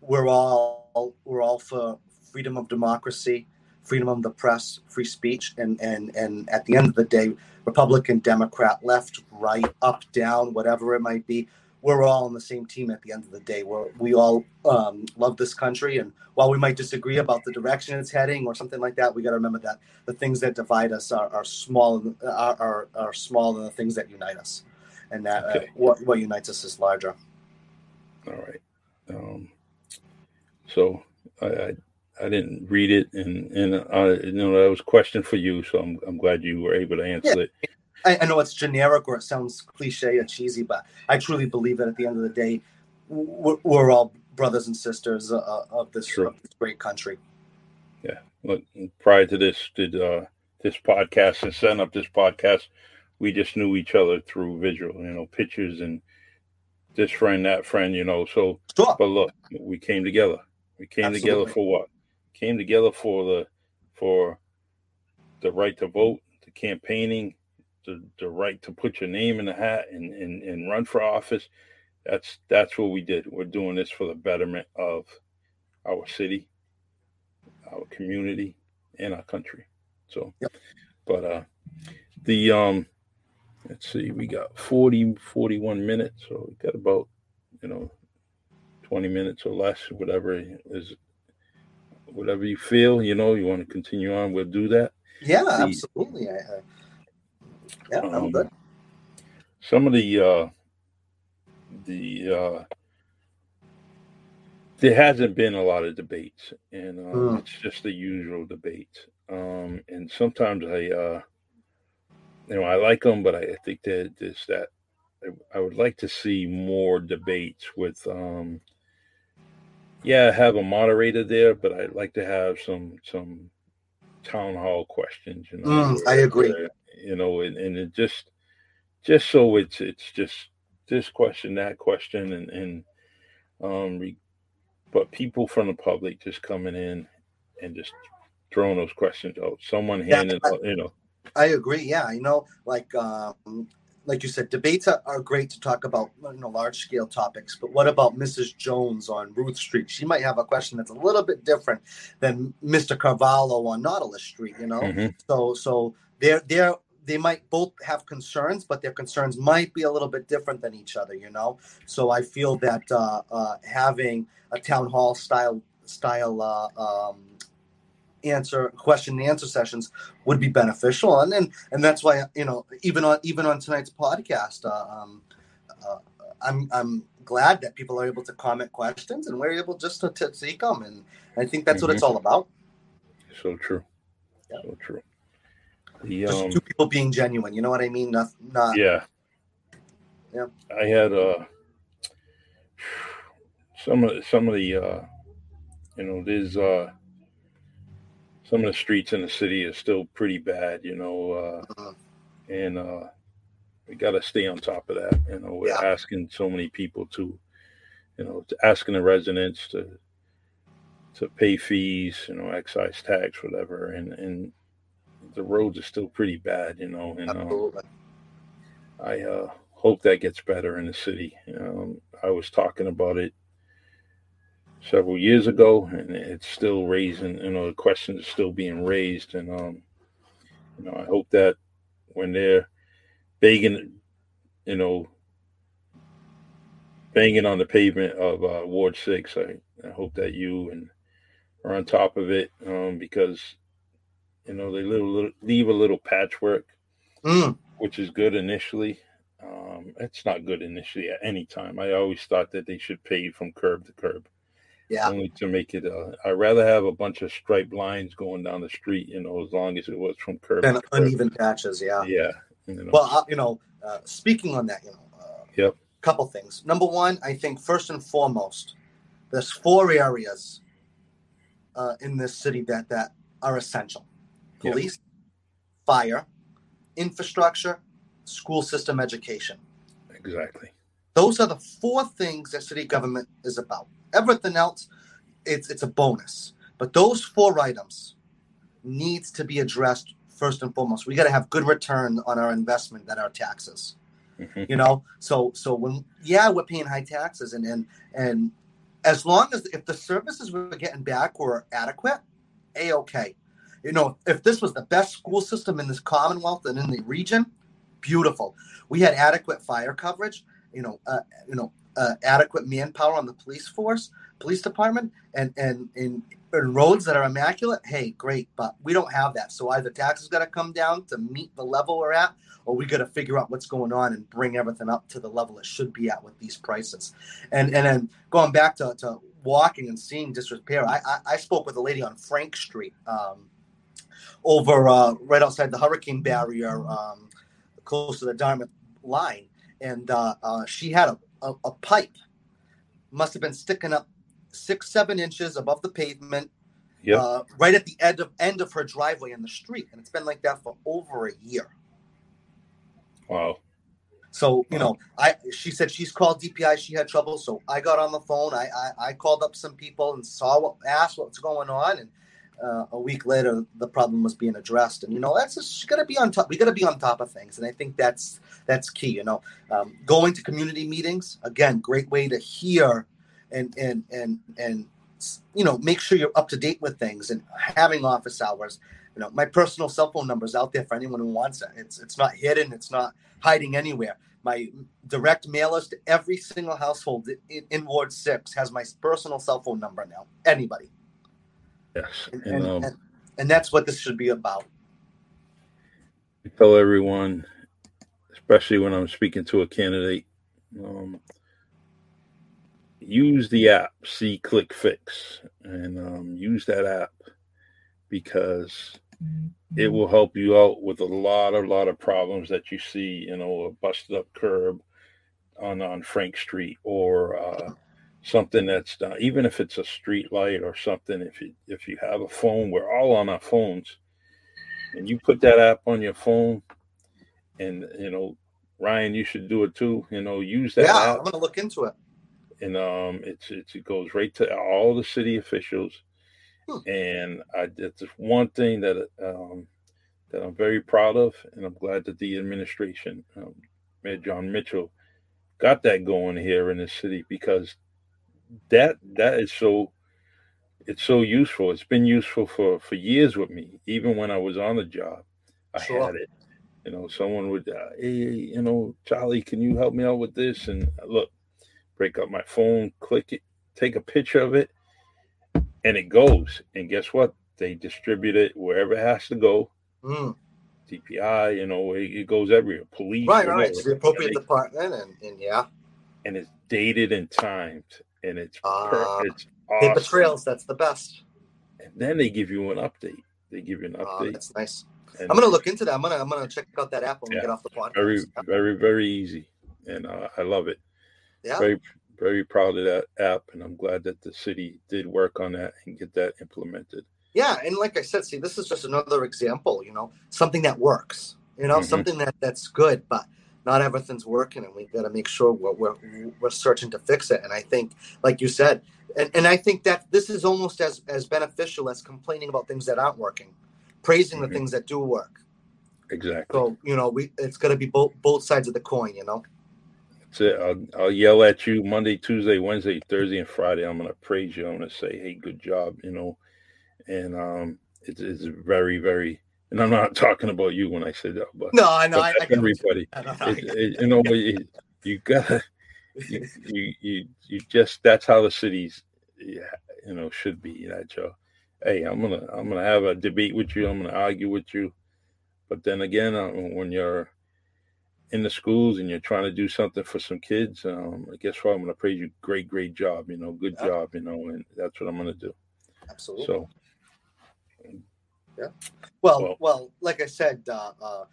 we're all we're all for freedom of democracy, freedom of the press, free speech, and and and at the end of the day, Republican, Democrat, left, right, up, down, whatever it might be, we're all on the same team at the end of the day. We're, we all um, love this country, and while we might disagree about the direction it's heading or something like that, we got to remember that the things that divide us are, are small are, are, are small than the things that unite us, and that uh, okay. uh, what what unites us is larger. All right. Um, so I, I, I didn't read it, and and I, you know that was a question for you, so I'm I'm glad you were able to answer yeah. it. I, I, know it's generic or it sounds cliche or cheesy, but I truly believe that at the end of the day, we're, we're all brothers and sisters uh, of, this, of, this, great country. Yeah. Look, prior to this, did uh, this podcast and setting up this podcast, we just knew each other through visual, you know, pictures and this friend, that friend, you know. So, sure. but look, we came together. We came Absolutely. together for what? Came together for the for the right to vote, the campaigning, the, the right to put your name in the hat and, and, and run for office. That's that's what we did. We're doing this for the betterment of our city, our community, and our country. So, yep. but uh, the um, let's see, we got 40, 41 minutes, so we got about you know 20 minutes or less, whatever is whatever you feel, you know, you want to continue on, we'll do that. Yeah, the, absolutely. I, I, yeah, I'm um, good. Some of the uh, the uh, there hasn't been a lot of debates, and uh, mm. it's just the usual debates. Um, and sometimes I, uh, you know, I like them, but I, think that there's that I, I would like to see more debates with. Um, yeah, have a moderator there, but I'd like to have some some town hall questions. You know, mm, I agree you know, and, and it just just so it's it's just this question, that question, and and um, re, but people from the public just coming in and just throwing those questions out. Someone handing, yeah, you know. I agree. Yeah, you know, like um, like you said, debates are, are great to talk about you know large scale topics. But what about Mrs. Jones on Ruth Street? She might have a question that's a little bit different than Mr. Carvalho on Nautilus Street. You know, mm-hmm. so so they're they're they might both have concerns, but their concerns might be a little bit different than each other, you know. So I feel that uh, uh, having a town hall style style uh, um, answer question and answer sessions would be beneficial, and and and that's why you know even on even on tonight's podcast, uh, um, uh, I'm I'm glad that people are able to comment questions and we're able just to, to take them, and I think that's mm-hmm. what it's all about. So true. Yeah. So true. The, Just um, two people being genuine. You know what I mean? Not, not. Yeah. Yeah. I had uh some of some of the uh, you know there's uh some of the streets in the city are still pretty bad, you know, uh, Mhm. and uh, we got to stay on top of that. You know, we're Yeah. asking so many people to, you know, to asking the residents to to pay fees, you know, excise tax, whatever, and and the roads are still pretty bad, you know, and um. I uh, hope that gets better in the city. Um, I was talking about it several years ago, and it's still raising. You know, the questions are still being raised, and um, you know, I hope that when they're begging, you know, banging on the pavement of uh, Ward Six, I, I hope that you and are on top of it um, because you know they little, little leave a little patchwork Mm, which is good initially. Um, it's not good initially at any time. I always thought that they should pay from curb to curb, yeah. only to make it. Uh, I'd rather have a bunch of striped lines going down the street, you know, as long as it was from curb And to curb. uneven patches. Yeah. Yeah. You know, Well, uh, you know, uh, speaking on that, you know, uh, Yep. couple things. Number one, I think first and foremost, there's four areas uh, in this city that that are essential: Police, fire, infrastructure, school system education. exactly. Those are the four things that city government is about. Everything else, it's it's a bonus. But those four items needs to be addressed first and foremost. We got to have good return on our investment that our taxes. Mhm. You know, so so when yeah, we're paying high taxes, and and and as long as if the services we're getting back were adequate, a okay. You know, if this was the best school system in this Commonwealth and in the region, beautiful. We had adequate fire coverage. You know, uh, you know, uh, adequate manpower on the police force, police department, and and in, roads that are immaculate. Hey, great, but we don't have that. So either taxes got to come down to meet the level we're at, or we got to figure out what's going on and bring everything up to the level it should be at with these prices. And and then going back to, to walking and seeing disrepair, I, I I spoke with a lady on Frank Street. Um, over uh, right outside the hurricane barrier, um, close to the Dartmouth line, and uh, uh, she had a, a, a pipe, must have been sticking up six seven inches above the pavement, Yep. uh, right at the end of end of her driveway in the street, and it's been like that for over a year. Wow. So you know, I she said she's called DPI. She had trouble, so I got on the phone. I I, I called up some people and saw what asked what's going on, and uh, a week later the problem was being addressed. And you know, that's just got to be on top. We got to be on top of things, and I think that's that's key. You know, um, going to community meetings again, great way to hear and and and and you know make sure you're up to date with things and having office hours. You know, my personal cell phone number is out there for anyone who wants it. It's it's not hidden. It's not hiding anywhere. My direct mailers to every single household in, in Ward Six has my personal cell phone number now. Anybody, Yes. and, And, um, and, and that's what this should be about. I tell everyone, especially when I'm speaking to a candidate, um, use the app SeeClickFix and um, use that app because it will help you out with a lot of lot of problems that you see. You know, a busted up curb on on Frank Street or uh, something that's done. Even if it's a street light or something, if you if you have a phone, we're all on our phones, and you put that app on your phone, and you know, Ryan, you should do it too. You know, use that yeah, app I'm gonna look into it. and um, it's, it's it goes right to all the city officials. Hmm. And I it's one thing that um, that I'm very proud of, and I'm glad that the administration, um, Mayor Jon Mitchell, got that going here in the city because that that is so it's so useful. It's been useful for for years with me, even when I was on the job. I Sure. had it. You know, someone would, uh, hey, you know, Charlie, can you help me out with this? And uh, look, break up my phone, click it, take a picture of it, and it goes. And guess what? They distribute it wherever it has to go. Mm. DPI, you know, it, it goes everywhere. Police, Right, right. To the appropriate department, and, and yeah, and it's dated and timed, and it's per- Ah, it's paper awesome. trails. That's the best. And then they give you an update. They give you an Uh, update. that's nice. and I'm gonna look into that. I'm gonna I'm gonna check out that app when we Yeah. get off the podcast. very, very, very easy, and uh, I love it. yeah, Very, very proud of that app, and I'm glad that the city did work on that and get that implemented. Yeah, and like I said, see, this is just another example. You know, something that works. You know, mm-hmm. something that that's good, but not everything's working, and we've got to make sure we're, we're we're searching to fix it. And I think, like you said, and, and I think that this is almost as as beneficial as complaining about things that aren't working, praising mm-hmm. the things that do work. Exactly. So you know, we it's got to be both both sides of the coin. You know. That's it. I'll, I'll yell at you Monday, Tuesday, Wednesday, Thursday, and Friday. I'm gonna praise you. I'm gonna say, "Hey, good job," you know, and um, it's, it's very, very. And I'm not talking about you when I say that, but no, I know. I, I everybody, I know, it, it, you know, you, you gotta, you, [LAUGHS] you, you, you just that's how the cities, yeah, you know, should be. That Joe. Hey, I'm gonna, I'm gonna have a debate with you. I'm gonna argue with you, but then again, uh, when you're in the schools and you're trying to do something for some kids, um, guess what? I'm gonna praise you. Great, great job. You know, good yeah. job. You know, and that's what I'm gonna do. Absolutely. So yeah. Well, well, well like I said, uh, uh,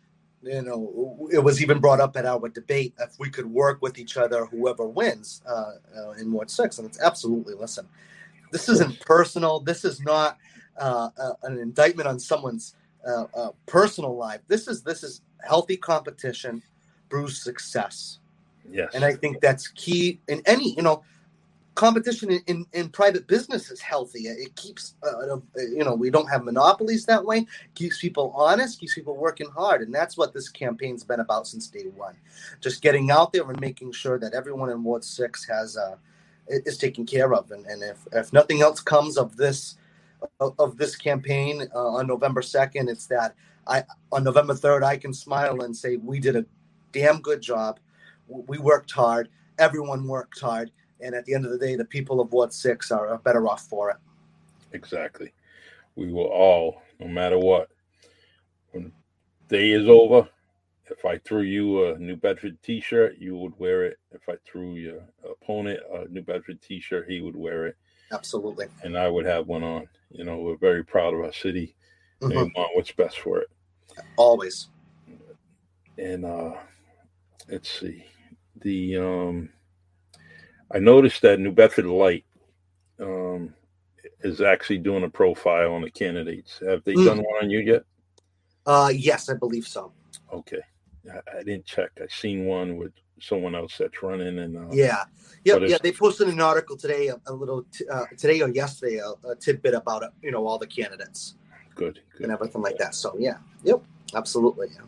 you know, it was even brought up at our debate if we could work with each other, whoever wins uh, uh, in Ward Six, and it's absolutely listen. This isn't personal. This is not uh, uh, an indictment on someone's uh, uh, personal life. This is this is healthy competition, brews success. Yes, and I think that's key in any you know competition in, in, in, private business is healthy. It keeps, uh, uh, you know, we don't have monopolies that way. It keeps people honest, keeps people working hard, and that's what this campaign's been about since day one. Just getting out there and making sure that everyone in Ward Six has uh, is taken care of, and, and if if nothing else comes of this of this campaign uh, on November second, it's that I on November third I can smile and say we did a damn good job. We worked hard. Everyone worked hard and at the end of the day, the people of Ward Six are better off for it. Exactly. We will all, no matter what, when the day is over, if I threw you a New Bedford T-shirt, you would wear it. If I threw your opponent a New Bedford T-shirt, he would wear it. Absolutely. And I would have one on. You know, we're very proud of our city. Mm-hmm. And we want what's best for it. Always. And uh let's see. The um I noticed that New Bedford Light um, is actually doing a profile on the candidates. Have they mm. done one on you yet? Uh, yes, I believe so. Okay, I, I, didn't check. I seen one with someone else that's running, and uh, yeah, yeah, yeah. They posted an article today, a, a little t- uh, today or yesterday, a, a, tidbit about it. You know, all the candidates. Good, good. and everything like that. So yeah, yep, absolutely. Yeah.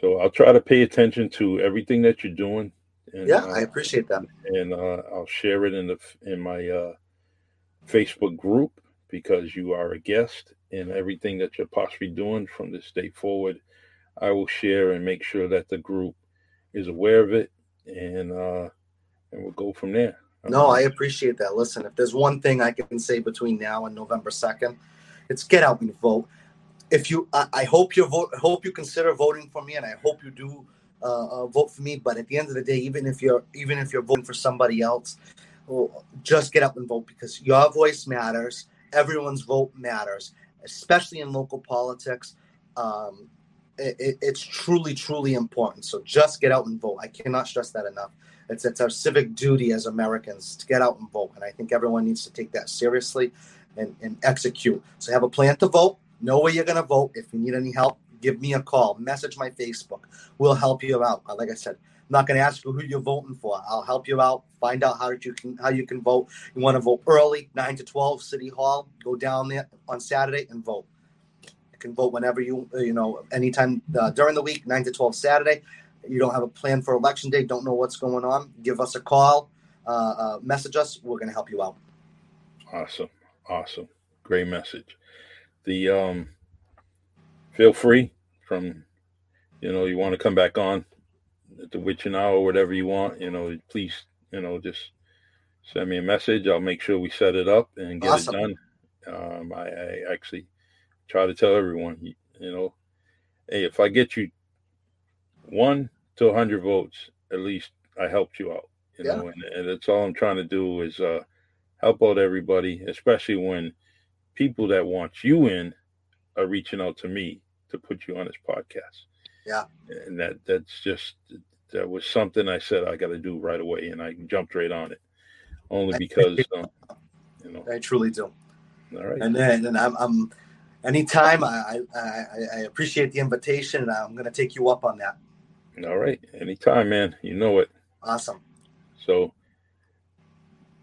So I'll try to pay attention to everything that you're doing. And, yeah, uh, I appreciate that. And uh, I'll share it in the in my uh, Facebook group because you are a guest and everything that you're possibly doing from this day forward. I will share and make sure that the group is aware of it, and uh, and we'll go from there. No, I appreciate that. Listen, if there's one thing I can say between now and November second, it's get out and vote. If you, I, I hope you vote. Hope you consider voting for me, and I hope you do uh, uh, vote for me. But at the end of the day, even if you're even if you're voting for somebody else, well, just get up and vote because your voice matters. Everyone's vote matters, especially in local politics. Um, it, it's truly, truly important. So just get out and vote. I cannot stress that enough. It's it's our civic duty as Americans to get out and vote, and I think everyone needs to take that seriously and, and execute. So have a plan to vote. Know where you're going to vote. If you need any help, give me a call, message my Facebook. We'll help you out. Like I said, I'm not going to ask you who you're voting for. I'll help you out. Find out how you can how you can vote. You want to vote early, nine to twelve, City Hall. Go down there on Saturday and vote. You can vote whenever you you know anytime uh, during the week, nine to twelve Saturday. You don't have a plan for election day. Don't know what's going on. Give us a call. Uh, uh, message us. We're going to help you out. Awesome, awesome, great message. The um feel free from you know you want to come back on the witching hour or whatever you want you know please you know just send me a message i'll make sure we set it up and get awesome. it done um, I, I, actually try to tell everyone you, you know hey if i get you one to 100 votes at least i helped you out you yeah. know and, and that's all i'm trying to do is uh, help out everybody especially when people that want you in are reaching out to me to put you on his podcast. Yeah. And that that's just that was something I said I got to do right away, and I jumped right on it, only because um, you know I truly do. All right. And then and I'm, I'm anytime I, I I appreciate the invitation, and I'm going to take you up on that. All right. Anytime, man. You know it. Awesome. So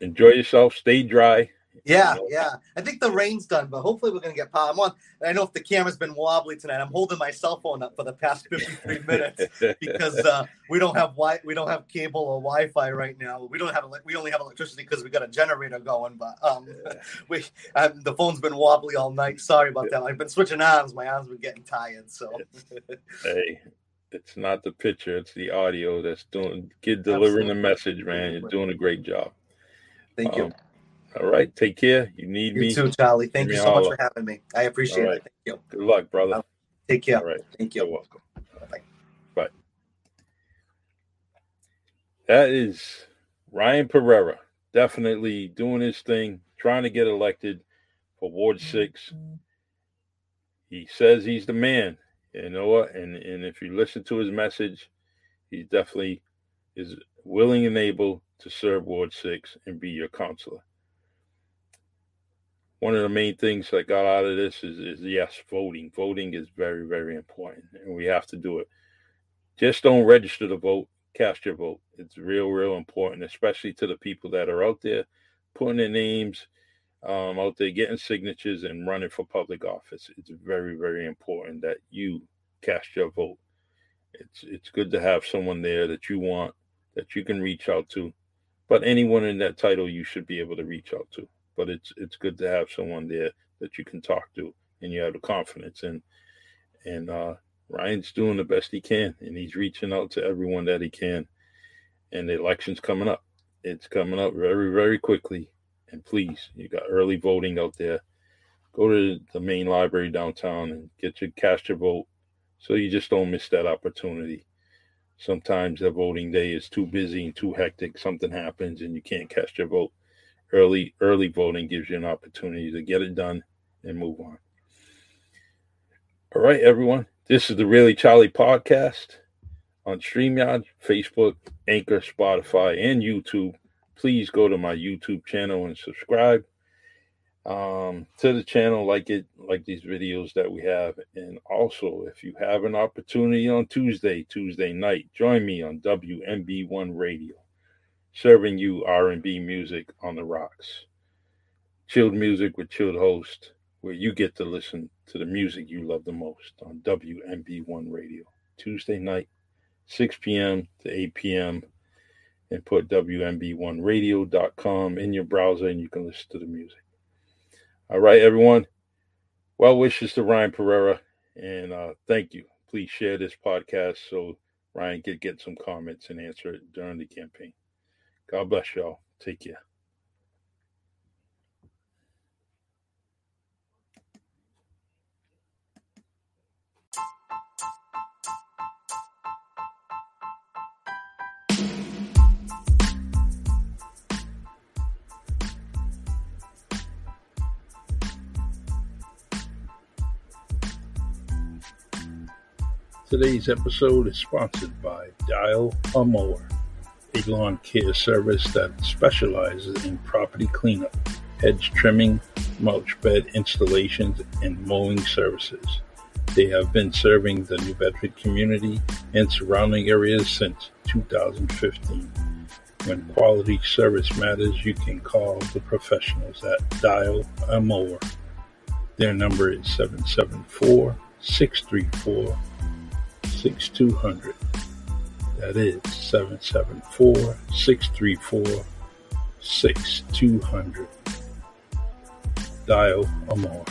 enjoy yourself. Stay dry. Yeah, yeah. I think the rain's done, but hopefully we're gonna get power. I'm on. I know if the camera's been wobbly tonight, I'm holding my cell phone up for the past 53 [LAUGHS] minutes because uh, we don't have wi- we don't have cable or Wi-Fi right now. We don't have we only have electricity because we got a generator going. But um, [LAUGHS] we um, the phone's been wobbly all night. Sorry about that. I've been switching arms. My arms been getting tired. So [LAUGHS] hey, it's not the picture; it's the audio that's doing get delivering Absolutely. the message, man. You're doing a great job. Thank um, you. All right. Take care. You need you me. too, Charlie. Thank you so much for having me. I appreciate right. it. Thank you. Good luck, brother. Take care. All right. Thank you. You're welcome. Bye. Bye. That is Ryan Pereira. Definitely doing his thing, trying to get elected for Ward 6. He says he's the man. You know what? And and if you listen to his message, he definitely is willing and able to serve Ward 6 and be your counselor one of the main things I got out of this is, is yes, voting. Voting is very, very important, and we have to do it. Just don't register to vote. Cast your vote. It's real, real important, especially to the people that are out there putting their names um, out there, getting signatures, and running for public office. It's very, very important that you cast your vote. It's it's good to have someone there that you want that you can reach out to, but anyone in that title you should be able to reach out to but it's it's good to have someone there that you can talk to and you have the confidence in. And uh, Ryan's doing the best he can, and he's reaching out to everyone that he can. And the election's coming up. It's coming up very, very quickly. And please, you got early voting out there. Go to the main library downtown and get your cast your vote, so you just don't miss that opportunity. Sometimes the voting day is too busy and too hectic. Something happens and you can't cast your vote early early voting gives you an opportunity to get it done and move on. All right, everyone. This is the Really Charlie podcast on StreamYard, Facebook, Anchor, Spotify, and YouTube. Please go to my YouTube channel and subscribe um, to the channel, like it, like these videos that we have. And also, if you have an opportunity on Tuesday, Tuesday night, join me on WMB1 Radio serving you R&B music on the rocks. Chilled music with chilled host, where you get to listen to the music you love the most on WMB1 Radio. Tuesday night, 6 p.m. to 8 p.m. And put WMB1radio.com in your browser and you can listen to the music. All right, everyone. Well wishes to Ryan Pereira. And uh, thank you. Please share this podcast so Ryan can get some comments and answer it during the campaign. God bless y'all. Take care. Today's episode is sponsored by Dial a Mower a lawn care service that specializes in property cleanup, hedge trimming, mulch bed installations, and mowing services. They have been serving the New Bedford community and surrounding areas since 2015. When quality service matters, you can call the professionals at Dial a Mower. Their number is 774 634 6200. That is 774 634 6200. Dial a more.